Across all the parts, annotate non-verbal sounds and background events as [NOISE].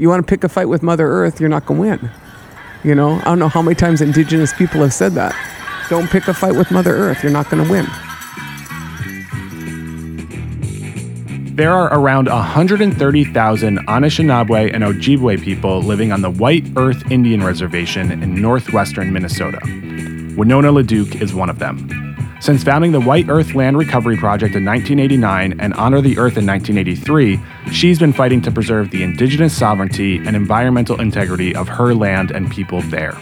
You want to pick a fight with Mother Earth, you're not going to win. You know, I don't know how many times indigenous people have said that. Don't pick a fight with Mother Earth, you're not going to win. There are around 130,000 Anishinaabe and Ojibwe people living on the White Earth Indian Reservation in northwestern Minnesota. Winona LaDuke is one of them. Since founding the White Earth Land Recovery Project in 1989 and Honor the Earth in 1983, she's been fighting to preserve the indigenous sovereignty and environmental integrity of her land and people there.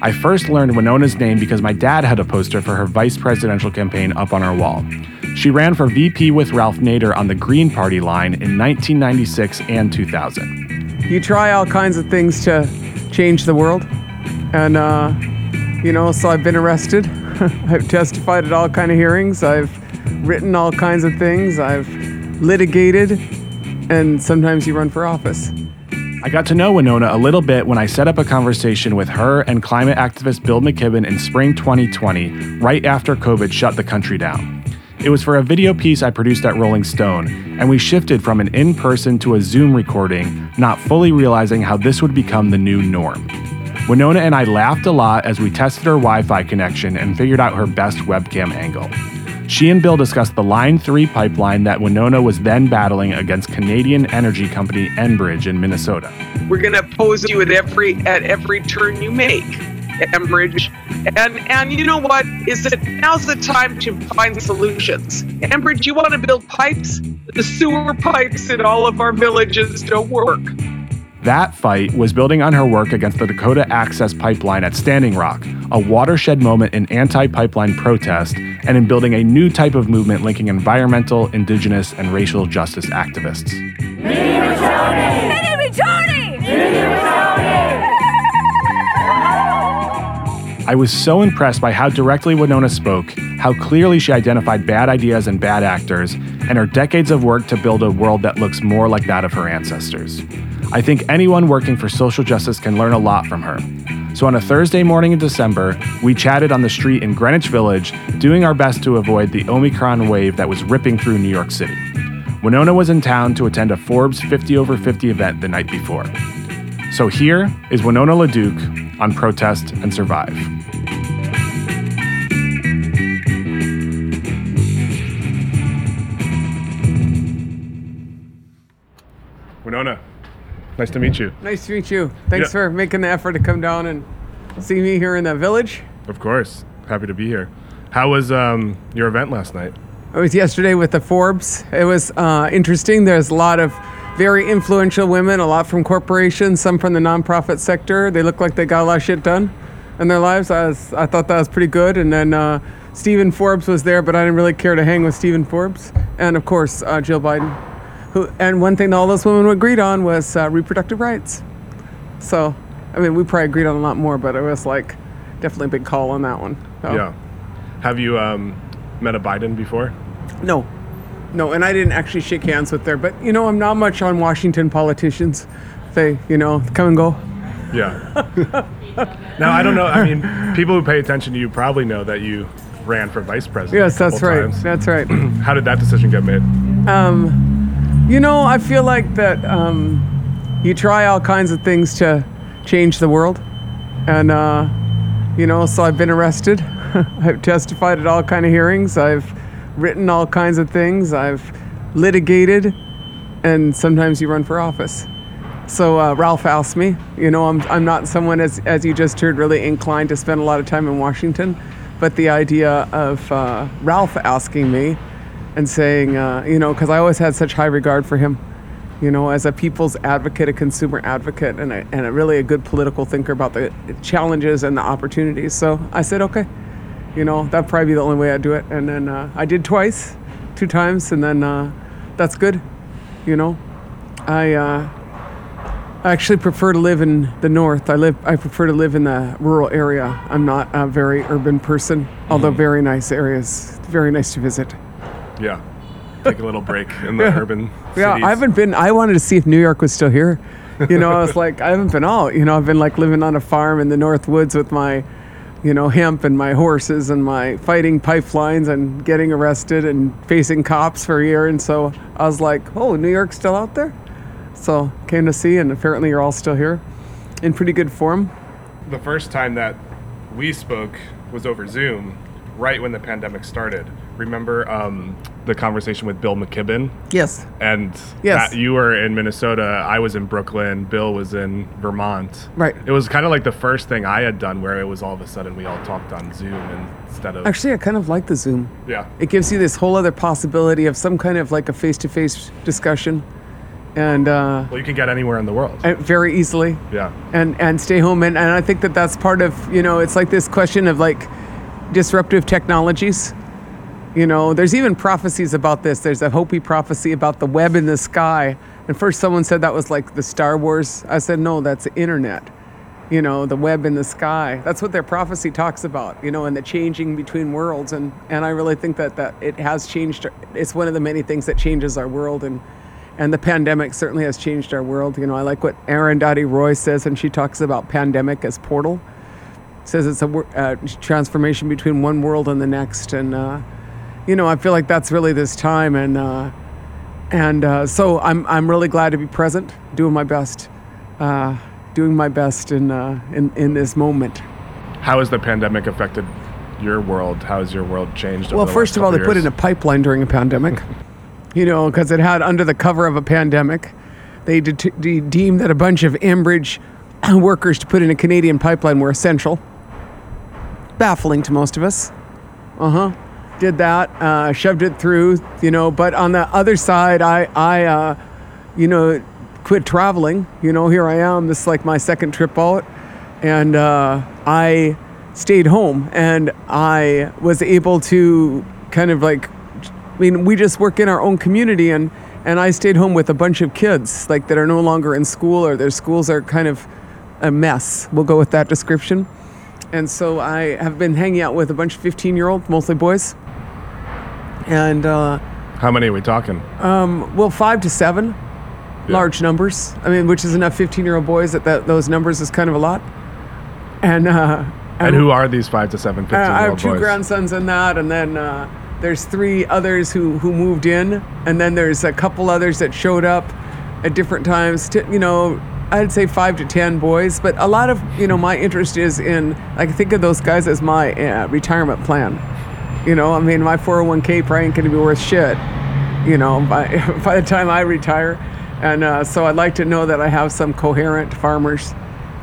I first learned Winona's name because my dad had a poster for her vice presidential campaign up on our wall. She ran for VP with Ralph Nader on the Green Party line in 1996 and 2000. You try all kinds of things to change the world. And, uh, you know, so I've been arrested. [LAUGHS] I've testified at all kind of hearings. I've written all kinds of things. I've litigated. And sometimes you run for office. I got to know Winona a little bit when I set up a conversation with her and climate activist Bill McKibben in spring 2020, right after COVID shut the country down. It was for a video piece I produced at Rolling Stone, and we shifted from an in person to a Zoom recording, not fully realizing how this would become the new norm. Winona and I laughed a lot as we tested her Wi Fi connection and figured out her best webcam angle. She and Bill discussed the Line 3 pipeline that Winona was then battling against Canadian energy company Enbridge in Minnesota. We're going to oppose you at every at every turn you make. Enbridge. And and you know what? Is that now's the time to find solutions. Enbridge, you want to build pipes? The sewer pipes in all of our villages don't work. That fight was building on her work against the Dakota Access Pipeline at Standing Rock, a watershed moment in anti pipeline protest, and in building a new type of movement linking environmental, indigenous, and racial justice activists. I was so impressed by how directly Winona spoke, how clearly she identified bad ideas and bad actors, and her decades of work to build a world that looks more like that of her ancestors. I think anyone working for social justice can learn a lot from her. So on a Thursday morning in December, we chatted on the street in Greenwich Village, doing our best to avoid the Omicron wave that was ripping through New York City. Winona was in town to attend a Forbes 50 over 50 event the night before. So here is Winona LaDuke on Protest and Survive. Winona, nice to meet you. Nice to meet you. Thanks Yeah. for making the effort to come down and see me here in the village. Of course, happy to be here. How was um, your event last night? It was yesterday with the Forbes. It was uh, interesting. There's a lot of very influential women, a lot from corporations, some from the nonprofit sector. They look like they got a lot of shit done in their lives. I, was, I thought that was pretty good. And then uh, Stephen Forbes was there, but I didn't really care to hang with Stephen Forbes. And of course, uh, Jill Biden. Who, and one thing all those women agreed on was uh, reproductive rights. So, I mean, we probably agreed on a lot more, but it was like definitely a big call on that one. So- Yeah. Have you um, met a Biden before? No, no, and I didn't actually shake hands with her. But you know, I'm not much on Washington politicians. They, you know, come and go. Yeah. [LAUGHS] now I don't know. I mean, people who pay attention to you probably know that you ran for vice president. Yes, that's right. times. That's right. [CLEARS THROAT] How did that decision get made? You know, I feel like that um, you try all kinds of things to change the world, and uh, you know, so I've been arrested. [LAUGHS] I've testified at all kind of hearings. I've written all kinds of things. I've litigated, and sometimes you run for office. So uh, Ralph asked me, you know, I'm, I'm not someone, as, as you just heard, really inclined to spend a lot of time in Washington. But the idea of uh, Ralph asking me and saying, uh, you know, because I always had such high regard for him, you know, as a people's advocate, a consumer advocate, and a, and a really a good political thinker about the challenges and the opportunities. So I said, okay, you know, that'd probably be the only way I'd do it. And then uh, I did twice, two times, and then uh, that's good, you know. I uh, I actually prefer to live in the north. I live. I prefer to live in the rural area. I'm not a very urban person, although very nice areas. Very nice to visit. Yeah. Take a little break in the urban Yeah, cities. I haven't been. I wanted to see if New York was still here. You know, I was like, I haven't been out. You know, I've been like living on a farm in the North Woods with my, you know, hemp and my horses and my fighting pipelines and getting arrested and facing cops for a year. And so I was like, oh, New York's still out there. So came to see, and apparently you're all still here in pretty good form. The first time that we spoke was over Zoom, right when the pandemic started. Remember um, the conversation with Bill McKibben? Yes. And Yes. that you were in Minnesota, I was in Brooklyn, Bill was in Vermont. Right. It was kind of like the first thing I had done where it was all of a sudden we all talked on Zoom instead of. Actually, I kind of like the Zoom. yeah. It gives you this whole other possibility of some kind of like a face-to-face discussion, and uh, Well, you can get anywhere in the world. very easily. Yeah. and and stay home and, and i think that that's part of you know it's like this question of like disruptive technologies you know there's even prophecies about this. There's a hopi prophecy about the web in the sky. And first someone said that was like the star wars. I said no that's the internet. You know the web in the sky. That's what their prophecy talks about you know and the changing between worlds. And and i really think that that it has changed. It's one of the many things that changes our world. And and the pandemic certainly has changed our world. You know i like what Arundhati Roy says and she talks about pandemic as portal. Says it's a uh, transformation between one world and the next. And uh, you know i feel like that's really this time and uh, and uh, so I'm, I'm really glad to be present doing my best uh, doing my best in, uh, in in this moment How has the pandemic affected your world? How has your world changed? over well first of all they couple put in a pipeline during a pandemic [LAUGHS] you know because it had under the cover of a pandemic they de- de- deemed that a bunch of Enbridge [COUGHS] workers to put in a Canadian pipeline were essential baffling to most of us uh-huh did that uh, shoved it through you know but on the other side i i uh, you know quit traveling. You know here i am this is like my second trip out and uh, i stayed home and i was able to kind of like i mean we just work in our own community and and i stayed home with a bunch of kids like that are no longer in school or their schools are kind of a mess. We'll go with that description. And so I have been hanging out with a bunch of 15 year olds, mostly boys. And, uh, How many are we talking? well, five to seven, Yeah. large numbers. I mean, which is enough 15 year old boys that, that those numbers is kind of a lot. And, uh, And who are these five to seven, 15 uh, year I have two boys? grandsons in that, and then uh, there's three others who, who moved in, and then there's a couple others that showed up at different times. To, you know, I'd say five to ten boys, but a lot of you know my interest is in like think of those guys as my uh, retirement plan. You know, I mean my 401k probably ain't gonna be worth shit. You know, [LAUGHS] by by the time I retire, and uh, so I'd like to know that I have some coherent farmers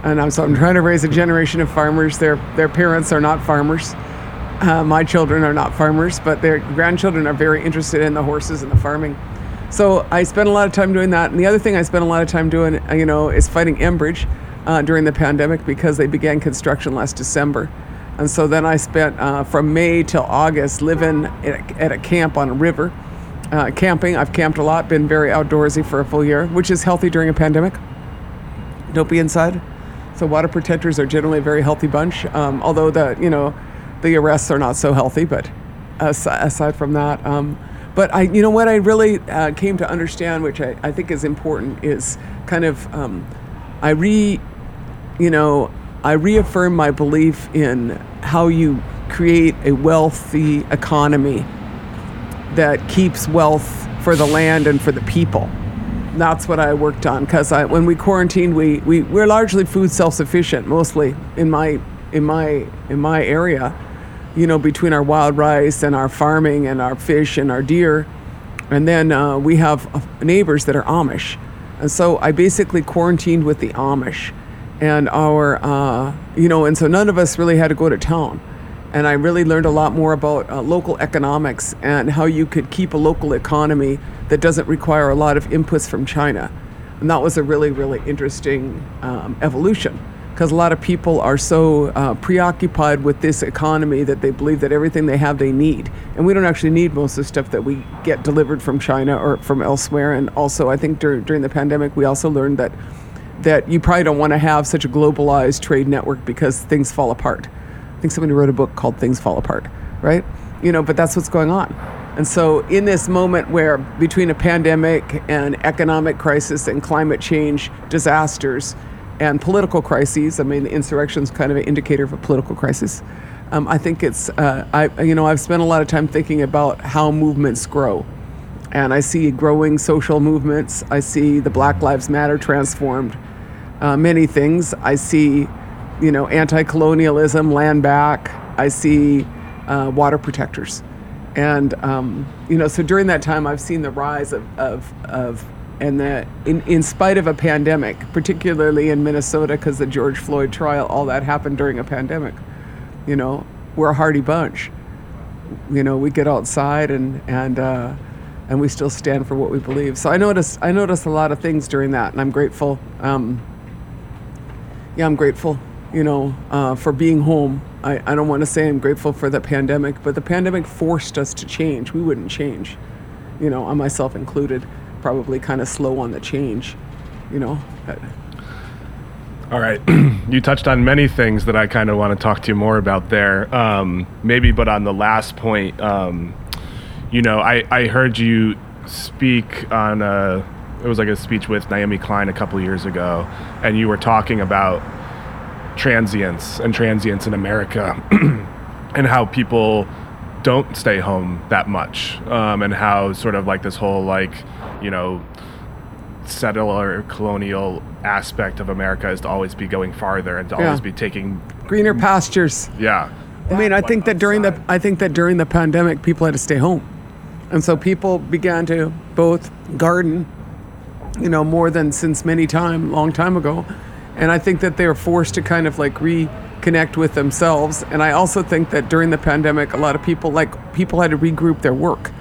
and I'm, so I'm trying to raise a generation of farmers. Their their parents are not farmers. Uh, my children are not farmers, but their grandchildren are very interested in the horses and the farming. So I spent a lot of time doing that. And the other thing I spent a lot of time doing, uh, you know, is fighting Enbridge uh, during the pandemic because they began construction last December. And so then I spent uh, from May till August living at a, at a camp on a river, uh, camping. I've camped a lot, been very outdoorsy for a full year, which is healthy during a pandemic don't be inside. So water protectors are generally a very healthy bunch. Um, although the you know the arrests are not so healthy, but aside, from that, um, but I you know what I really uh, came to understand, which I, I think is important, is kind of um, I re you know I reaffirm my belief in how you create a wealthy economy that keeps wealth for the land and for the people. That's what I worked on because when we quarantined, we, we we're largely food self-sufficient, mostly in my in my in my area, you know, between our wild rice and our farming and our fish and our deer, and then uh, we have uh, neighbors that are Amish, and so I basically quarantined with the Amish, and our uh, you know, and so none of us really had to go to town and I really learned a lot more about uh, local economics and how you could keep a local economy that doesn't require a lot of inputs from China. And that was a really, really interesting um, evolution because a lot of people are so uh, preoccupied with this economy that they believe that everything they have they need. And we don't actually need most of the stuff that we get delivered from China or from elsewhere. And also, I think dur- during the pandemic, we also learned that that you probably don't want to have such a globalized trade network because things fall apart. I think somebody wrote a book called Things Fall Apart, right? You know, but that's what's going on. And so, in this moment where between a pandemic and economic crisis and climate change disasters and political crises, I mean, the is kind of an indicator of a political crisis. Um, I think it's, uh, I, you know, I've spent a lot of time thinking about how movements grow. And I see growing social movements. I see the Black Lives Matter transformed uh, many things. I see, you know, anti-colonialism, land back. I see uh, water protectors, and um, you know, so during that time, I've seen the rise of of, of and that in, in spite of a pandemic, particularly in Minnesota, because the George Floyd trial, all that happened during a pandemic. You know, we're a hardy bunch. You know, we get outside and and uh, and we still stand for what we believe. So I noticed I noticed a lot of things during that, and I'm grateful. Um, yeah, I'm grateful. You know, uh, for being home. I, I don't want to say I'm grateful for the pandemic, but the pandemic forced us to change. We wouldn't change. You know, I myself included probably kind of slow on the change, you know. All right. [CLEARS THROAT] you touched on many things that I kind of want to talk to you more about there. Um, maybe, but on the last point, um, you know, I, I heard you speak on a, it was like a speech with Naomi Klein a couple years ago, and you were talking about transients and transients in America [CLEARS THROAT] and how people don't stay home that much um, and how sort of like this whole like you know settler colonial aspect of America is to always be going farther and to Yeah. always be taking Greener pastures. yeah I mean, I think that during the I think that during the pandemic, people had to stay home, and so people began to both garden, you know, more than since many time, long time ago, and I think that they were forced to kind of like reconnect with themselves. And I also think that during the pandemic, a lot of people like people had to regroup their work,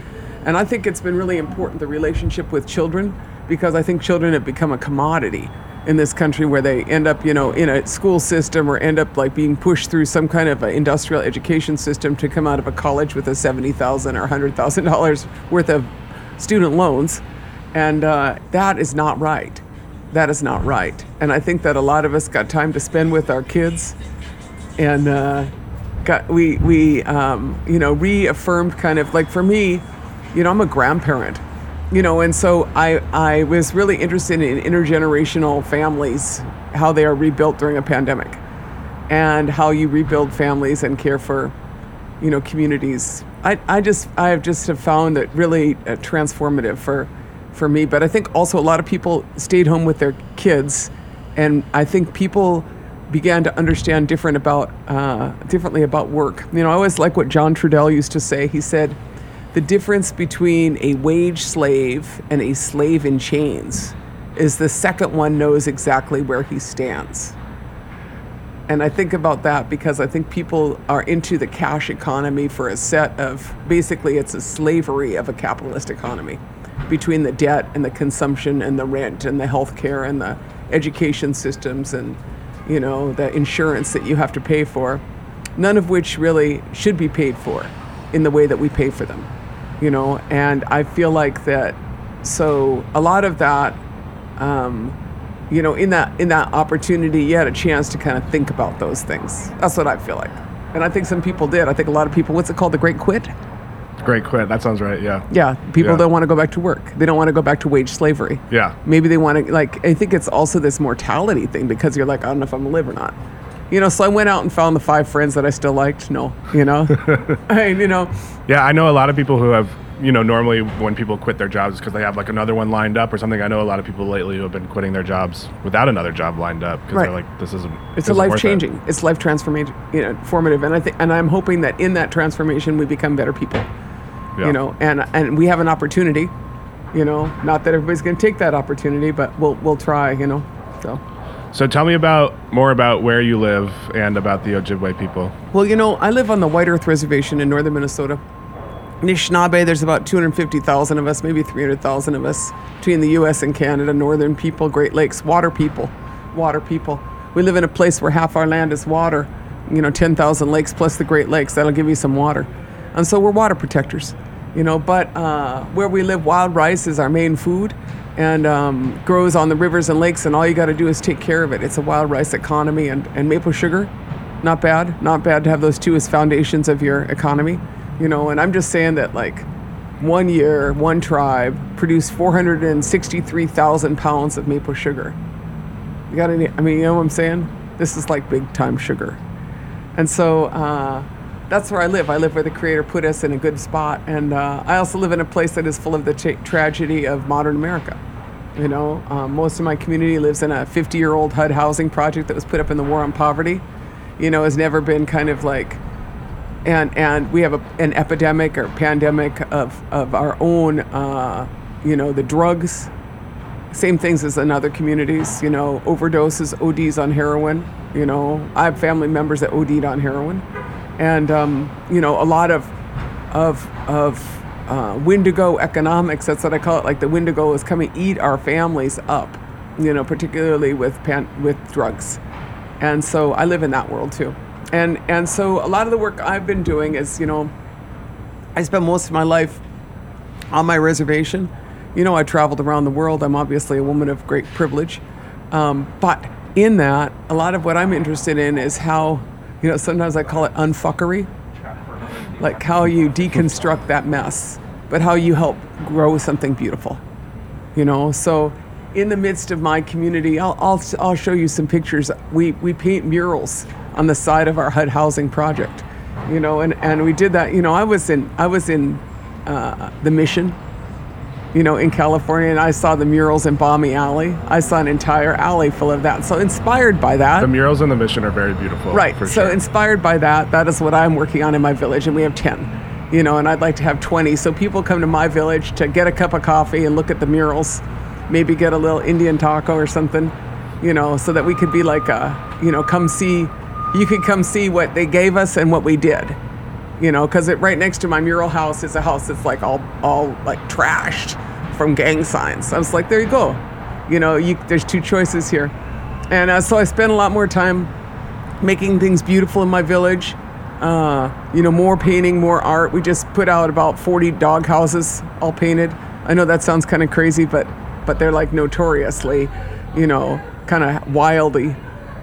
and I think it's been really important the relationship with children because I think children have become a commodity in this country where they end up, you know, in a school system or end up like being pushed through some kind of industrial education system to come out of a college with a seventy thousand or hundred thousand dollars worth of student loans, and uh, that is not right. That is not right. And I think that a lot of us got time to spend with our kids, and uh, got we we um, you know reaffirmed kind of like for me, you know, I'm a grandparent you know and so i i was really interested in intergenerational families how they are rebuilt during a pandemic and how you rebuild families and care for you know communities. I i just i have just have found it really uh, transformative for for me but i think also a lot of people stayed home with their kids and i think people began to understand different about uh, differently about work. You know i always like what john trudell used to say. He said the difference between a wage slave and a slave in chains is the second one knows exactly where he stands. And I think about that because I think people are into the cash economy for a set of basically it's a slavery of a capitalist economy between the debt and the consumption and the rent and the healthcare and the education systems and you know the insurance that you have to pay for none of which really should be paid for in the way that we pay for them you know and i feel like that so a lot of that um, you know in that in that opportunity you had a chance to kind of think about those things. That's what i feel like. And i think some people did. I think a lot of people what's it called? The great quit? Great quit. That sounds right yeah. Yeah. People Yeah. don't want to go back to work. They don't want to go back to wage slavery. Yeah. Maybe they want to like i think it's also this mortality thing because you're like i don't know if i'm gonna live or not you know so i went out and found the five friends that i still liked no you know [LAUGHS] I, you know Yeah, I know a lot of people who have, you know, normally when people quit their jobs because they have like another one lined up or something. I know a lot of people lately who have been quitting their jobs without another job lined up because Right. they're like, this isn't. it's isn't a life worth it. changing it's life transformation you know formative and i think and i'm hoping that in that transformation we become better people Yeah. you know and and we have an opportunity you know not that everybody's going to take that opportunity but we'll we'll try you know so So tell me about more about where you live and about the Ojibwe people. Well, you know, I live on the White Earth Reservation in northern Minnesota. Anishinaabe, there's about 250,000 of us, maybe 300,000 of us between the U.S. and Canada. Northern people, Great Lakes, water people, water people. We live in a place where half our land is water. You know, 10,000 lakes plus the Great Lakes. That'll give you some water, and so we're water protectors. You know, but uh, where we live, wild rice is our main food, and um, grows on the rivers and lakes. And all you got to do is take care of it. It's a wild rice economy, and, and maple sugar not bad not bad to have those two as foundations of your economy you know and i'm just saying that like one year one tribe produced 463000 pounds of maple sugar you got any i mean you know what i'm saying this is like big time sugar and so uh, that's where I live. I live where the Creator put us in a good spot, and uh, I also live in a place that is full of the tra- tragedy of modern America. You know, um, most of my community lives in a 50-year-old HUD housing project that was put up in the war on poverty. You know, has never been kind of like, and and we have a, an epidemic or pandemic of of our own. Uh, you know, the drugs. Same things as in other communities. You know, overdoses, ODs on heroin. You know, I have family members that OD'd on heroin and um, you know a lot of of of uh, Wendigo economics. That's what I call it. Like the Wendigo is coming eat our families up, you know, particularly with pan- with drugs, and so I live in that world too, and and so a lot of the work I've been doing is you know, I spent most of my life on my reservation. You know, I traveled around the world. I'm obviously a woman of great privilege, um, but in that, a lot of what I'm interested in is how you know, sometimes I call it unfuckery, like how you deconstruct that mess, but how you help grow something beautiful. You know, so in the midst of my community, I'll, I'll, I'll show you some pictures. We, we paint murals on the side of our HUD housing project, you know, and, and we did that. You know, I was in, I was in uh, the mission you know, in California, and I saw the murals in Balmy Alley. I saw an entire alley full of that. So inspired by that. The murals in the mission are very beautiful. Right. so sure. inspired by that, that is what I'm working on in my village, and we have ten. You know, and I'd like to have 20. So people come to my village to get a cup of coffee and look at the murals, maybe get a little Indian taco or something, you know, so that we could be like, a, you know, come see, you could come see what they gave us and what we did you know, because it right next to my mural house is a house that's like all all like trashed from gang signs. I was like, there you go, you know, you, there's two choices here, and uh, so I spent a lot more time making things beautiful in my village. Uh, you know, more painting, more art. We just put out about 40 dog houses all painted. I know that sounds kind of crazy, but but they're like notoriously, you know, kind of wildly,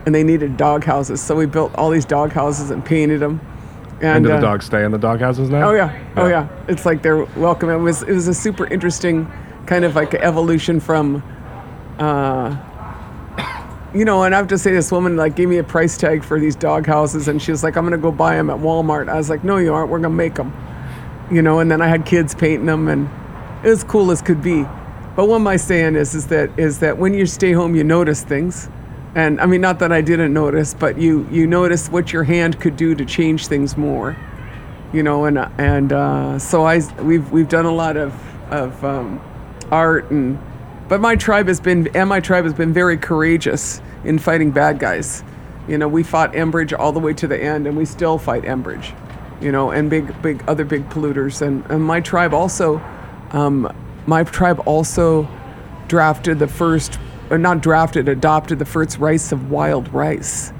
and they needed dog houses. So we built all these dog houses and painted them. And, do the uh, dogs stay in the dog houses now? Oh yeah. oh yeah. It's like they're welcome. It was it was a super interesting kind of like evolution from, uh, you know. And I have to say, this woman like gave me a price tag for these dog houses, and she was like, "I'm gonna go buy them at Walmart." I was like, "No, you aren't. We're gonna make them." You know. And then I had kids painting them, and it was cool as could be. But what my saying is, is that is that when you stay home, you notice things and I mean, not that I didn't notice, but you you notice what your hand could do to change things more, you know. And and uh, so I we've we've done a lot of of um, art and, but my tribe has been and my tribe has been very courageous in fighting bad guys. You know, we fought Enbridge all the way to the end, and we still fight Enbridge. You know, and big big other big polluters, and and my tribe also, um, my tribe also drafted the first or not drafted, adopted the first rice of wild rice.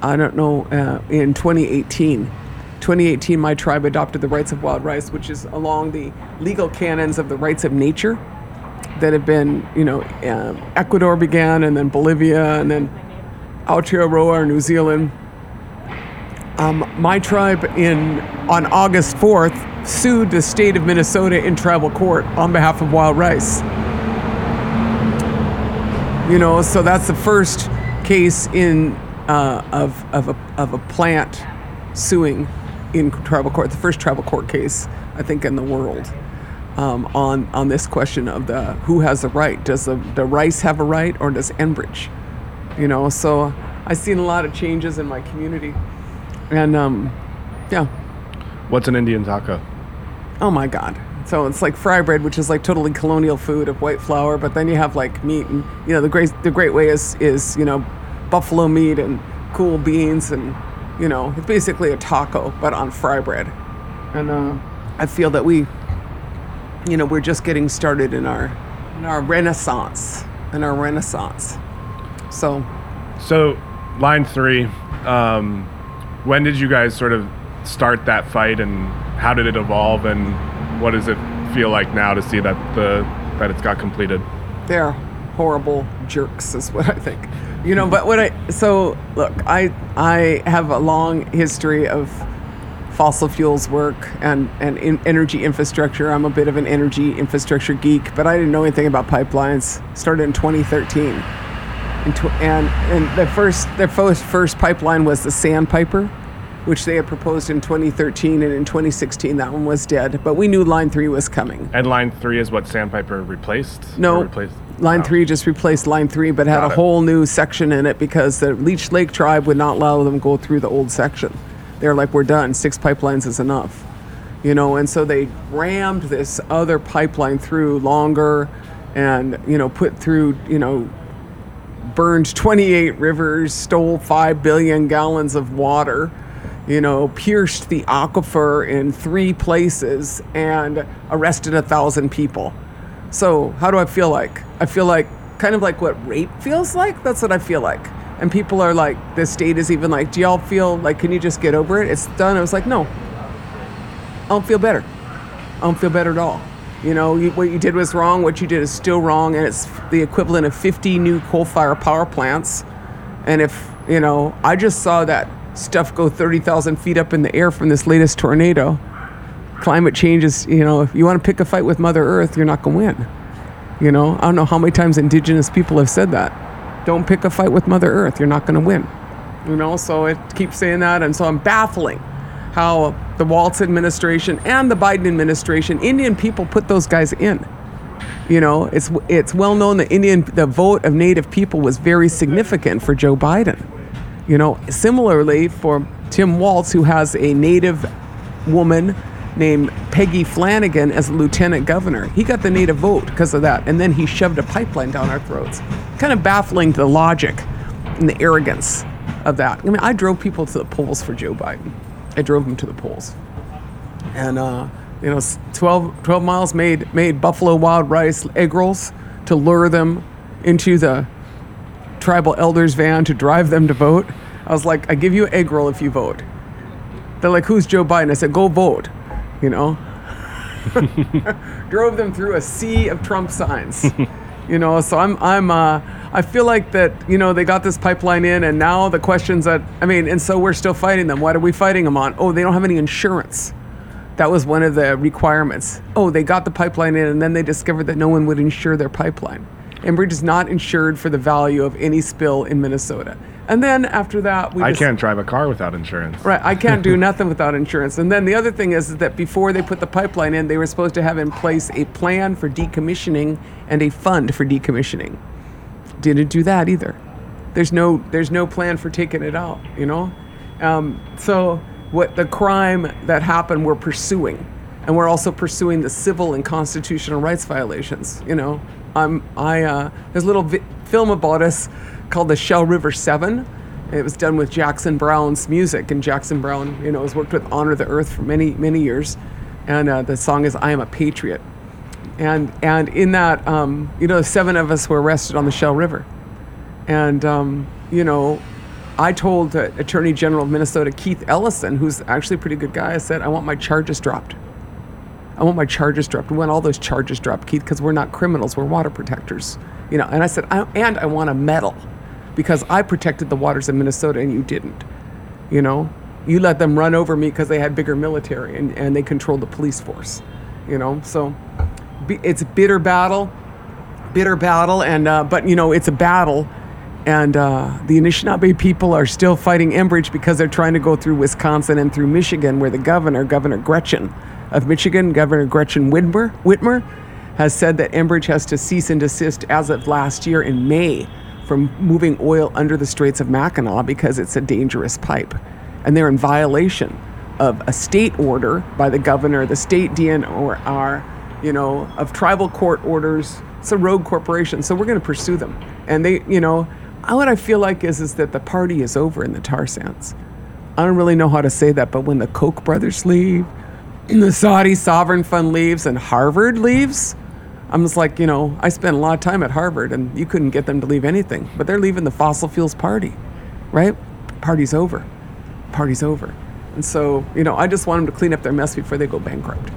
I don't know, uh, in 2018. 2018, my tribe adopted the rights of wild rice, which is along the legal canons of the rights of nature that have been, you know, um, Ecuador began, and then Bolivia, and then Aotearoa, or New Zealand. Um, my tribe in on August 4th sued the state of Minnesota in tribal court on behalf of wild rice. You know, so that's the first case in uh, of of a of a plant suing in tribal court, the first tribal court case I think in the world. Um, on on this question of the who has the right. Does the, the rice have a right or does Enbridge? You know, so I've seen a lot of changes in my community, and um, yeah. What's an Indian taco? Oh my God. So it's like fry bread, which is like totally colonial food of white flour, but then you have like meat and you know the great the great way is is you know buffalo meat and cool beans and you know it's basically a taco but on fry bread. And uh, I feel that we you know we're just getting started in our in our renaissance in our renaissance. So so line three. Um, when did you guys sort of start that fight and how did it evolve and what does it feel like now to see that the that it's got completed? They're horrible jerks, is what I think. You know, but what I so look, I I have a long history of fossil fuels work and and in energy infrastructure. I'm a bit of an energy infrastructure geek, but I didn't know anything about pipelines. Started in 2013. And, and, and the first the first, first pipeline was the Sandpiper which they had proposed in 2013, and in 2016 that one was dead. But we knew Line 3 was coming. And line three is what Sandpiper replaced? No, replaced? Line Oh. 3 just replaced Line 3, but had Got a it. whole new section in it because the Leech Lake tribe would not allow them to go through the old section. They're like, we're done. Six pipelines is enough. You know, and so they rammed this other pipeline through longer and, you know, put through, you know, burned 28 rivers, stole 5 billion gallons of water, you know, pierced the aquifer in three places, and arrested a thousand people. So, how do I feel like? I feel like kind of like what rape feels like. That's what I feel like. And people are like, the state is even like, do y'all feel like, can you just get over it? It's done. I was like, no, I don't feel better. I don't feel better at all. You know, you, what you did was wrong. What you did is still wrong, and it's the equivalent of 50 new coal-fired power plants. And if you know, I just saw that stuff go 30,000 feet up in the air from this latest tornado. Climate change is, you know, if you want to pick a fight with Mother Earth, you're not going to win. You know, I don't know how many times Indigenous people have said that. Don't pick a fight with Mother Earth. You're not going to win. You know, so it keeps saying that, and so I'm baffling how the Walz administration and the Biden administration, Indian people put those guys in. You know, it's it's well known that Indian the vote of Native people was very significant for Joe Biden. You know, similarly for Tim Walz, who has a Native woman named Peggy Flanagan as lieutenant governor, he got the Native vote because of that, and then he shoved a pipeline down our throats. Kind of baffling the logic and the arrogance of that. I mean, I drove people to the polls for Joe Biden. I drove them to the polls and uh, you know, s- 12, 12 miles made made buffalo wild rice egg rolls to lure them into the tribal elders van to drive them to vote. I was like, I give you an egg roll if you vote. They're like, who's Joe Biden? I said, go vote. You know, [LAUGHS] drove them through a sea of Trump signs. [LAUGHS] you know, so I'm I'm uh, I feel like that you know they got this pipeline in, and now the questions that I mean, and so we're still fighting them. What are we fighting them on? Oh, they don't have any insurance. That was one of the requirements. Oh, they got the pipeline in, and then they discovered that no one would insure their pipeline. Enbridge is not insured for the value of any spill in Minnesota. And then after that, we I just- can't drive a car without insurance. Right, I can't do [LAUGHS] nothing without insurance. And then the other thing is, is that before they put the pipeline in, they were supposed to have in place a plan for decommissioning and a fund for decommissioning. Didn't do that either. There's no there's no plan for taking it out. You know, um, so what the crime that happened we're pursuing, and we're also pursuing the civil and constitutional rights violations. You know, I'm I uh, there's a little vi- film about us called the Shell River Seven. It was done with Jackson Browne's music, and Jackson Browne, you know, has worked with Honor the Earth for many, many years. And uh, the song is "I Am a Patriot." And and in that, um, you know, seven of us were arrested on the Shell River. And um, you know, I told uh, Attorney General of Minnesota Keith Ellison, who's actually a pretty good guy, I said, I want my charges dropped. I want my charges dropped. We want all those charges dropped, Keith, because we're not criminals. We're water protectors. You know, and I said, I, and I want a medal because I protected the waters of Minnesota and you didn't. You know, you let them run over me because they had bigger military and, and they controlled the police force. You know, so it's a bitter battle, bitter battle, and uh, but you know, it's a battle. And uh, the Anishinaabe people are still fighting Enbridge because they're trying to go through Wisconsin and through Michigan, where the governor, Governor Gretchen of Michigan, Governor Gretchen Whitmer, Whitmer, has said that Enbridge has to cease and desist as of last year in May from moving oil under the Straits of Mackinac because it's a dangerous pipe. And they're in violation of a state order by the governor, the state DNR, you know, of tribal court orders. It's a rogue corporation, so we're going to pursue them. And they, you know, what I feel like is is that the party is over in the tar sands. I don't really know how to say that, but when the Koch brothers leave, and the Saudi sovereign fund leaves, and Harvard leaves, I'm just like, you know, I spent a lot of time at Harvard, and you couldn't get them to leave anything, but they're leaving the fossil fuels party, right? Party's over. Party's over. And so, you know, I just want them to clean up their mess before they go bankrupt.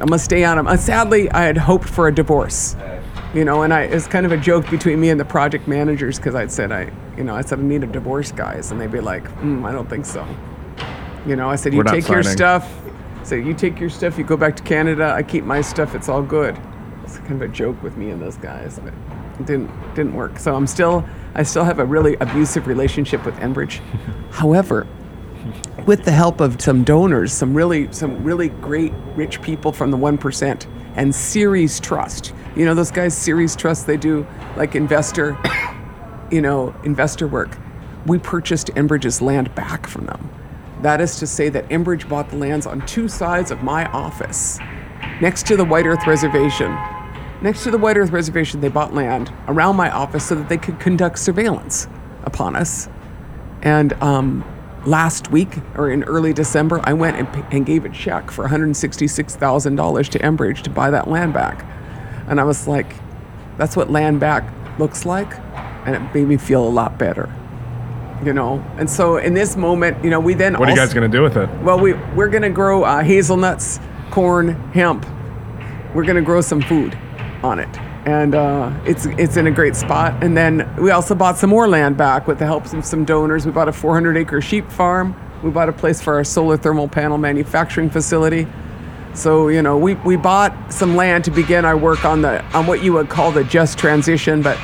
I'm gonna stay on them. Uh, sadly, I had hoped for a divorce, you know, and I it's kind of a joke between me and the project managers because I'd said I, you know, I said I need a divorce, guys, and they'd be like, mm, I don't think so. You know, I said you We're not take your signing. stuff. So you take your stuff, you go back to Canada. I keep my stuff. It's all good. It's kind of a joke with me and those guys, but it didn't didn't work. So I'm still I still have a really abusive relationship with Enbridge. [LAUGHS] However, with the help of some donors, some really some really great rich people from the one percent, and Ceres Trust. You know those guys, Ceres Trust. They do like investor, [COUGHS] you know, investor work. We purchased Enbridge's land back from them. That is to say that Enbridge bought the lands on two sides of my office, next to the White Earth Reservation. Next to the White Earth Reservation, they bought land around my office so that they could conduct surveillance upon us. And um, last week, or in early December, I went and, and gave a check for $166,000 to Enbridge to buy that land back. And I was like, that's what land back looks like. And it made me feel a lot better. You know, and so in this moment, you know, we then What are you guys going to do with it? well, we we're gonna grow uh, hazelnuts, corn, hemp. We're gonna grow some food on it, and uh, it's it's in a great spot. And then we also bought some more land back with the help of some donors. We bought a 400 acre sheep farm. We bought a place for our solar thermal panel manufacturing facility. So you know, we, we bought some land to begin our work on the on what you would call the just transition, but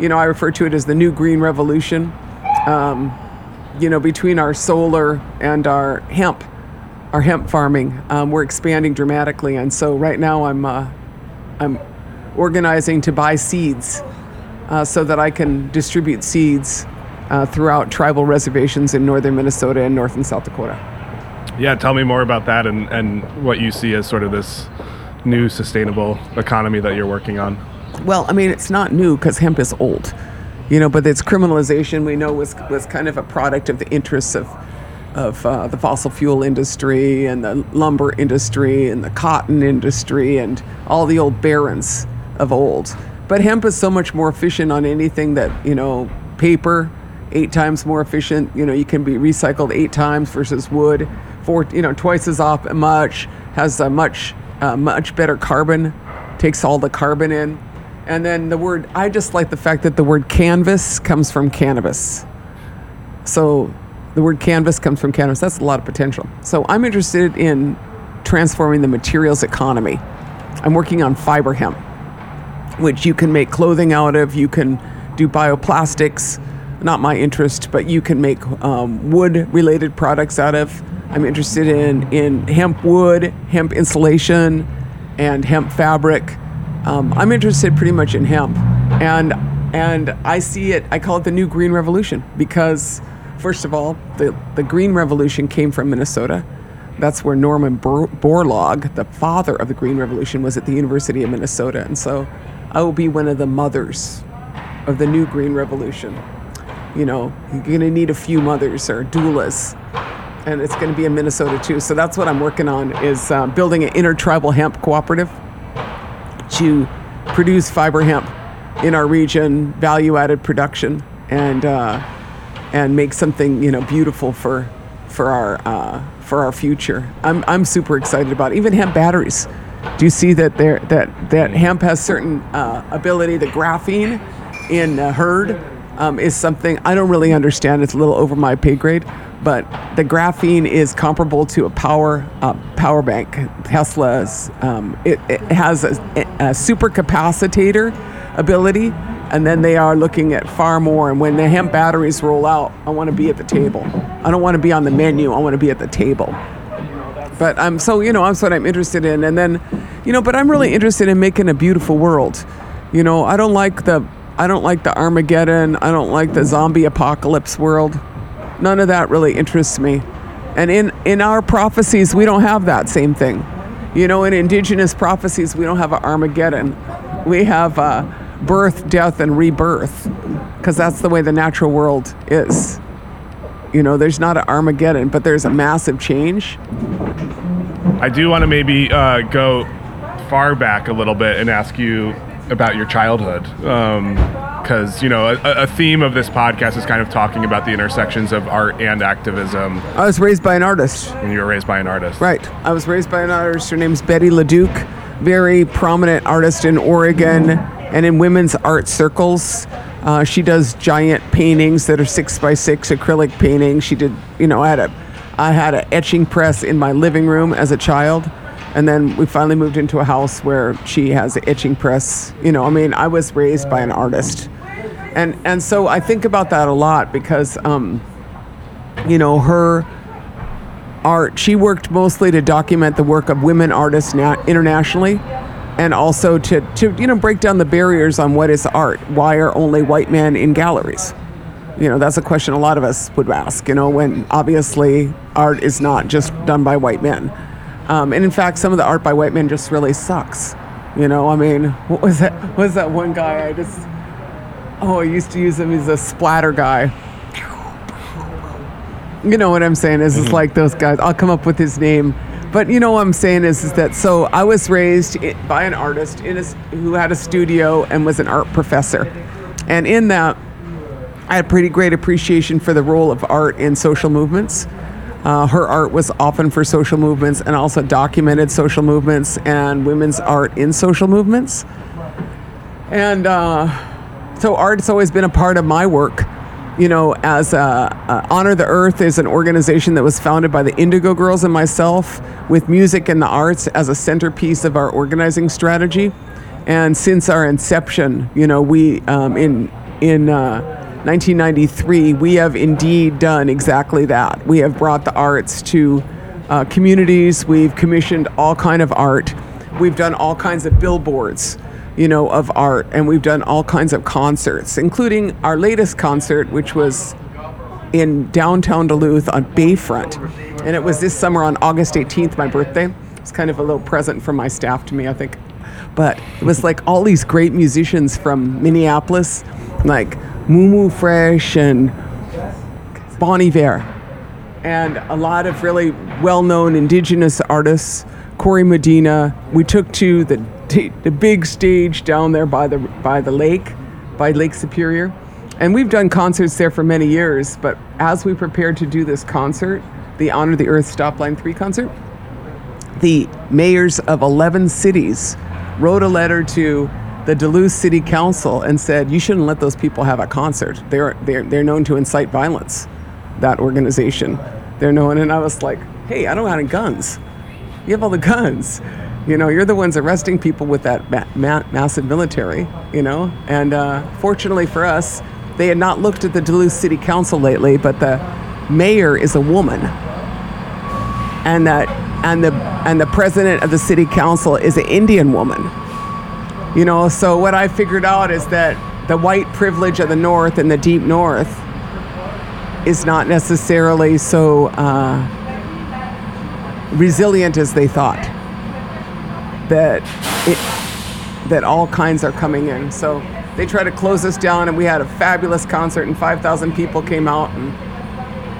you know, I refer to it as the new green revolution. Um, you know, between our solar and our hemp, our hemp farming, um, we're expanding dramatically. And so right now, I'm uh, I'm organizing to buy seeds uh, so that I can distribute seeds uh, throughout tribal reservations in northern Minnesota and north and South Dakota. Yeah, tell me more about that and, and what you see as sort of this new sustainable economy that you're working on. Well, I mean, it's not new because hemp is old, you know. But its criminalization, we know, was was kind of a product of the interests of of uh, the fossil fuel industry and the lumber industry and the cotton industry and all the old barons of old. But hemp is so much more efficient on anything that you know, paper, eight times more efficient. You know, you can be recycled eight times versus wood, four, you know, twice as often much. Has a much uh, much better carbon, takes all the carbon in. And then the word, I just like the fact that the word canvas comes from cannabis. So the word canvas comes from cannabis. That's a lot of potential. So I'm interested in transforming the materials economy. I'm working on fiber hemp, which you can make clothing out of. You can do bioplastics, not my interest, but you can make um, wood related products out of. I'm interested in, in hemp wood, hemp insulation, and hemp fabric. Um, I'm interested pretty much in hemp, and and I see it. I call it the new green revolution because, first of all, the the green revolution came from Minnesota. That's where Norman Bor- Borlaug, the father of the green revolution, was at the University of Minnesota, and so I will be one of the mothers of the new green revolution. You know, you're gonna need a few mothers or doulas and it's going to be in Minnesota too. So that's what I'm working on is uh, building an intertribal hemp cooperative to produce fiber hemp in our region, value-added production, and uh, and make something you know beautiful for for our uh, for our future. I'm I'm super excited about it. even hemp batteries. Do you see that there that that hemp has certain uh, ability? The graphene in uh, hurd um, is something I don't really understand. It's a little over my pay grade, but the graphene is comparable to a power uh, power bank. Tesla's um, it, it has a, a supercapacitor ability, and then they are looking at far more. And when the hemp batteries roll out, I want to be at the table. I don't want to be on the menu. I want to be at the table. But I'm so you know that's what I'm interested in, and then you know, but I'm really interested in making a beautiful world. You know, I don't like the I don't like the Armageddon. I don't like the zombie apocalypse world. None of that really interests me. And in in our prophecies, we don't have that same thing. You know, in indigenous prophecies, we don't have an Armageddon. We have uh, birth, death, and rebirth, because that's the way the natural world is. You know, there's not an Armageddon, but there's a massive change. I do want to maybe uh, go far back a little bit and ask you about your childhood. Because, you know, a, a theme of this podcast is kind of talking about the intersections of art and activism. I was raised by an artist. And you were raised by an artist. Right. I was raised by an artist. Her name's Betty LaDuke, very prominent artist in Oregon and in women's art circles. Uh, she does giant paintings that are six by six acrylic paintings. She did, you know, I had a, I had an etching press in my living room as a child, and then we finally moved into a house where she has an etching press. You know, I mean, I was raised by an artist, and and so I think about that a lot because, um, you know, her art. She worked mostly to document the work of women artists na- internationally, and also to, to you know break down the barriers on what is art. Why are only white men in galleries? You know, that's a question a lot of us would ask. You know, when obviously art is not just done by white men, um, and in fact, some of the art by white men just really sucks. You know, I mean, what was that? What was that one guy? I just oh, I used to use him He's a splatter guy. You know what I'm saying? Is it's like those guys. I'll come up with his name, but you know what I'm saying is, is that so I was raised by an artist in a, who had a studio and was an art professor, and in that, I had pretty great appreciation for the role of art in social movements. Uh, her art was often for social movements and also documented social movements and women's art in social movements. And uh, so art's always been a part of my work. You know, as uh, uh, Honor the Earth is an organization that was founded by the Indigo Girls and myself with music and the arts as a centerpiece of our organizing strategy. And since our inception, you know, we um, in in uh, 1993, we have indeed done exactly that. We have brought the arts to uh, communities. We've commissioned all kind of art. We've done all kinds of billboards, you know, of art, and we've done all kinds of concerts, including our latest concert, which was in downtown Duluth on Bayfront. And it was this summer on August 18th, my birthday. It's kind of a little present from my staff to me, I think. But it was like all these great musicians from Minneapolis, like Moo Fresh and Bon Iver, and a lot of really well-known indigenous artists. Corey Medina. We took to the the big stage down there by the by the lake, by Lake Superior, and we've done concerts there for many years. But as we prepared to do this concert, the Honor the Earth Stop Line Three concert, the mayors of 11 cities wrote a letter to the Duluth City Council and said, "You shouldn't let those people have a concert. They're they're they're known to incite violence." That organization, they're known. And I was like, "Hey, I don't have any guns. You have all the guns. You know, you're the ones arresting people with that ma- ma- massive military. You know." And uh, fortunately for us, they had not looked at the Duluth City Council lately, but the mayor is a woman and that and the and the president of the city council is an Indian woman. You know, so what I figured out is that the white privilege of the North and the deep North is not necessarily so uh, resilient as they thought. That it that all kinds are coming in. So they try to close us down, and we had a fabulous concert, and 5,000 people came out, and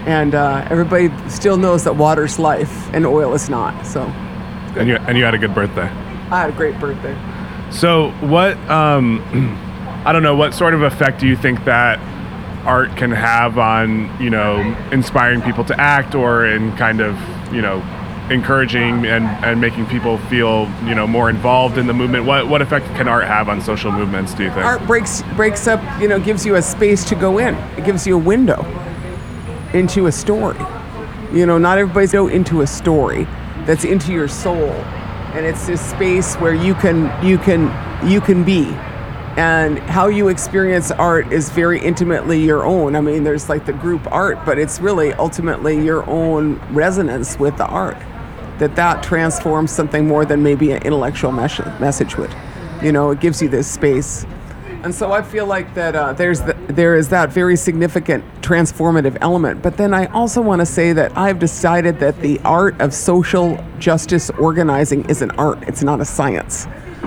and uh, everybody still knows that water's life and oil is not. So And you and you had a good birthday. I had a great birthday. So what um [CLEARS THROAT] I don't know, what sort of effect do you think that art can have on, you know, inspiring people to act or in kind of, you know, encouraging and, and making people feel, you know, more involved in the movement? What what effect can art have on social movements, do you think? Art breaks breaks up, you know, gives you a space to go in. It gives you a window into a story. You know, not everybody's go into a story that's into your soul, and it's this space where you can you can you can be. And how you experience art is very intimately your own. I mean, there's like the group art, but it's really ultimately your own resonance with the art. That that transforms something more than maybe an intellectual mes- message would. You know, it gives you this space and so I feel like that uh, there's the, there is that very significant transformative element. But then I also want to say that I've decided that the art of social justice organizing is an art; it's not a science.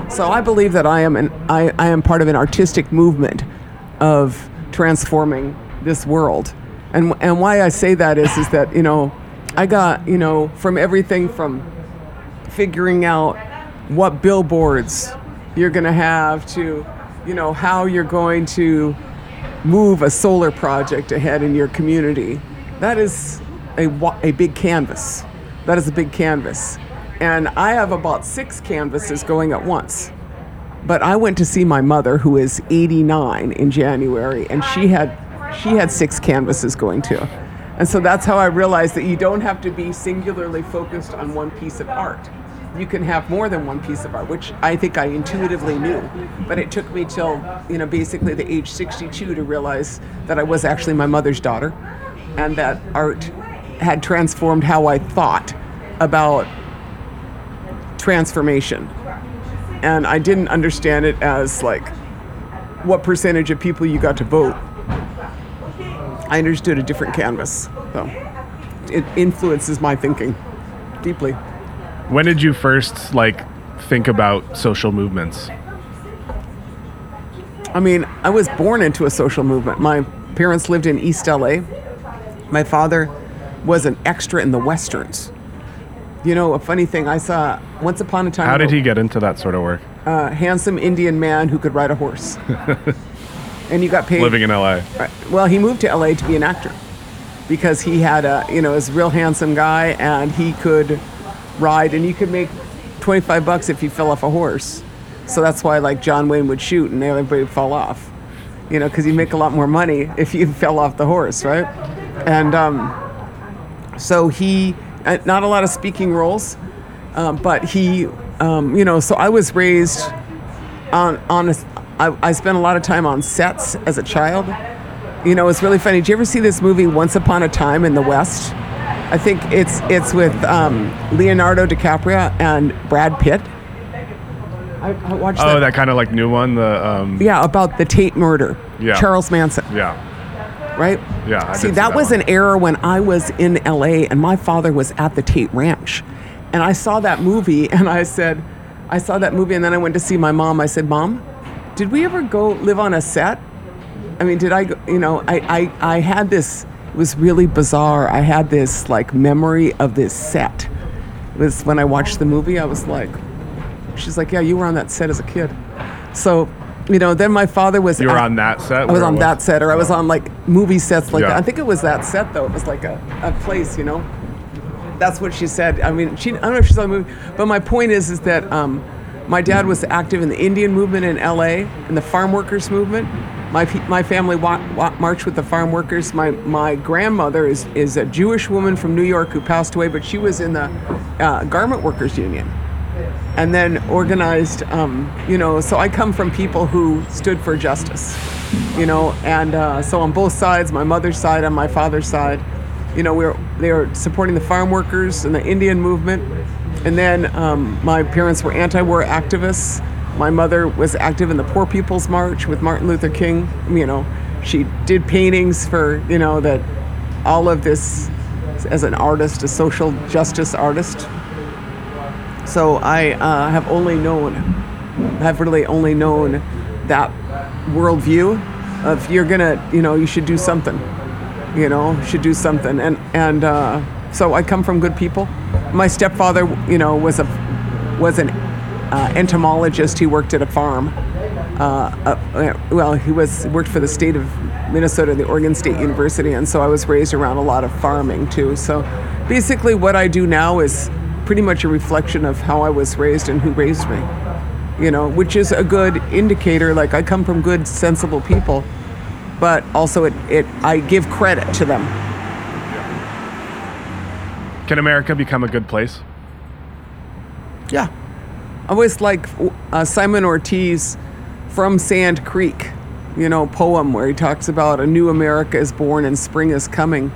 So I believe that I am an I, I am part of an artistic movement of transforming this world. And and why I say that is is that you know I got you know from everything from figuring out what billboards you're going to have to you know how you're going to move a solar project ahead in your community. That is a, a big canvas. That is a big canvas. And i have about six canvases going at once. But i went to see my mother who is 89 in january and she had she had six canvases going too and so that's how i realized that you don't have to be singularly focused on one piece of art you can have more than one piece of art, which I think I intuitively knew. But it took me till, you know, basically the age 62 to realize that I was actually my mother's daughter and that art had transformed how I thought about transformation. And I didn't understand it as like what percentage of people you got to vote. I understood a different canvas. So it influences my thinking deeply. When did you first like think about social movements? I mean, I was born into a social movement. My parents lived in East LA. My father was an extra in the westerns. You know, a funny thing, I saw once upon a time. How did he get into that sort of work? A handsome Indian man who could ride a horse. [LAUGHS] and you got paid. Living in LA. Right. Well, he moved to LA to be an actor because he had a, you know, was a real handsome guy and he could ride and you could make 25 bucks if you fell off a horse. So that's why like John Wayne would shoot and everybody would fall off. You know, because you make a lot more money [LAUGHS] if you fell off the horse, right? And um, so he, uh, not a lot of speaking roles, um, but he, um, you know, so I was raised on, on a, I, I spent a lot of time on sets as a child. You know, it's really funny. Did you ever see this movie Once Upon a Time in the West? I think it's it's with um, Leonardo DiCaprio and Brad Pitt. I, I watched Oh, that. that kind of like new one. The um, Yeah, about the Tate murder. Yeah. Charles Manson, yeah, right? yeah. I See, did that, was one. an era when I was in LA and my father was at the Tate Ranch. And I saw that movie and I said, I saw that movie and then I went to see my mom. I said, Mom, did we ever go live on a set? I mean, did I, go, you know, I, I, I had this, it was really bizarre. I had this like memory of this set. It was when I watched the movie, I was like, she's like, yeah, you were on that set as a kid. So, you know, then my father was. You were at- on that set. I was on it that set, or I was on like movie sets like Yeah. that. I think it was that set though. It was like a, a place, you know. That's what she said. I mean, she I don't know if she saw the movie, but my point is, is that um, my dad was active in the Indian movement in L.A. and the farm workers movement. My my family wa- wa- marched with the farm workers. My my grandmother is is a Jewish woman from New York who passed away, but she was in the uh, garment workers union and then organized um, you know so i come from people who stood for justice you know and uh, so on both sides my mother's side and my father's side you know we were they were supporting the farm workers and the indian movement and then um, my parents were anti-war activists. My mother was active in the poor people's march with martin luther king. You know she did paintings for you know that all of this as an artist a social justice artist. So I uh, have only known, have really only known that worldview of you're gonna, you know, you should do something, you know, should do something, and and uh, so I come from good people. My stepfather, you know, was a was an uh, entomologist. He worked at a farm. Uh, uh, well, he was worked for the state of Minnesota, the Oregon State University, and so I was raised around a lot of farming too. So basically, what I do now is pretty much a reflection of how I was raised and who raised me. You know, which is a good indicator. Like I come from good, sensible people, but also it, it I give credit to them. Can America become a good place? Yeah. I always like uh, Simon Ortiz from Sand Creek, you know, poem where he talks about a new America is born and spring is coming.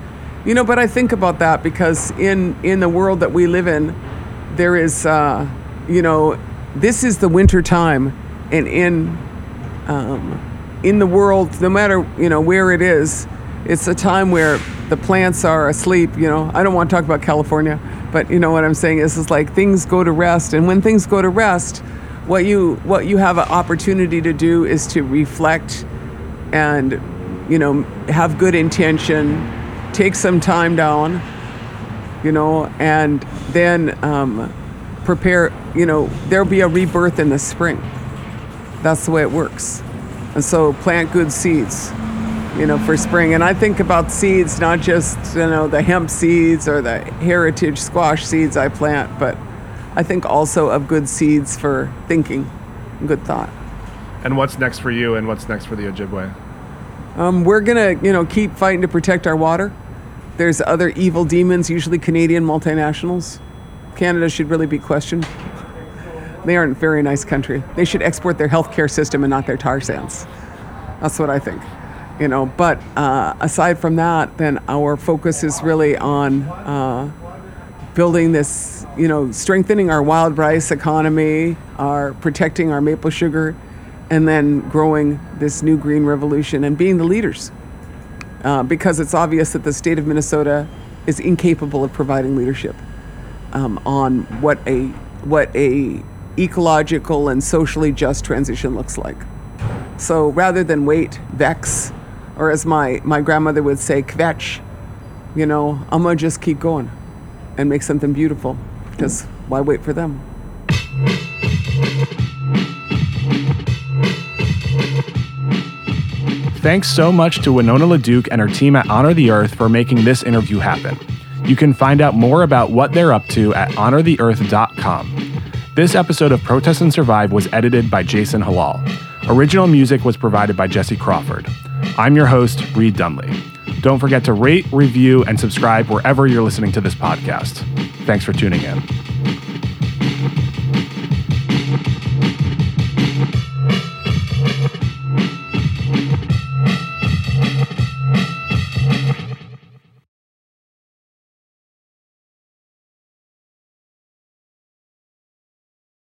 You know, but I think about that because in in the world that we live in, there is, uh, you know, this is the winter time, and in um, in the world, no matter you know where it is, it's a time where the plants are asleep. You know, I don't want to talk about California, but you know what I'm saying is, is like things go to rest, and when things go to rest, what you what you have an opportunity to do is to reflect, and you know have good intention, take some time down, you know, and then um, prepare. You know, there'll be a rebirth in the spring. That's the way it works. And so plant good seeds, you know, for spring. And I think about seeds, not just, you know, the hemp seeds or the heritage squash seeds I plant, but I think also of good seeds for thinking, good thought. And what's next for you and what's next for the Ojibwe? Um, we're gonna, you know, keep fighting to protect our water. There's other evil demons, usually Canadian multinationals. Canada should really be questioned. They aren't a very nice country. They should export their healthcare system and not their tar sands. That's what I think. You know. But uh, aside from that, then our focus is really on uh, building this, you know, strengthening our wild rice economy, our protecting our maple sugar, and then growing this new green revolution and being the leaders. Uh, because it's obvious that the state of Minnesota is incapable of providing leadership um, on what a what a ecological and socially just transition looks like. So rather than wait, vex, or as my, my grandmother would say, kvetch, you know, I'm gonna just keep going and make something beautiful. Because why wait for them? Thanks so much to Winona LaDuke and her team at Honor the Earth for making this interview happen. You can find out more about what they're up to at honortheearth.com. This episode of Protest and Survive was edited by Jason Halal. Original music was provided by Jesse Crawford. I'm your host, Reed Dunley. Don't forget to rate, review, and subscribe wherever you're listening to this podcast. Thanks for tuning in.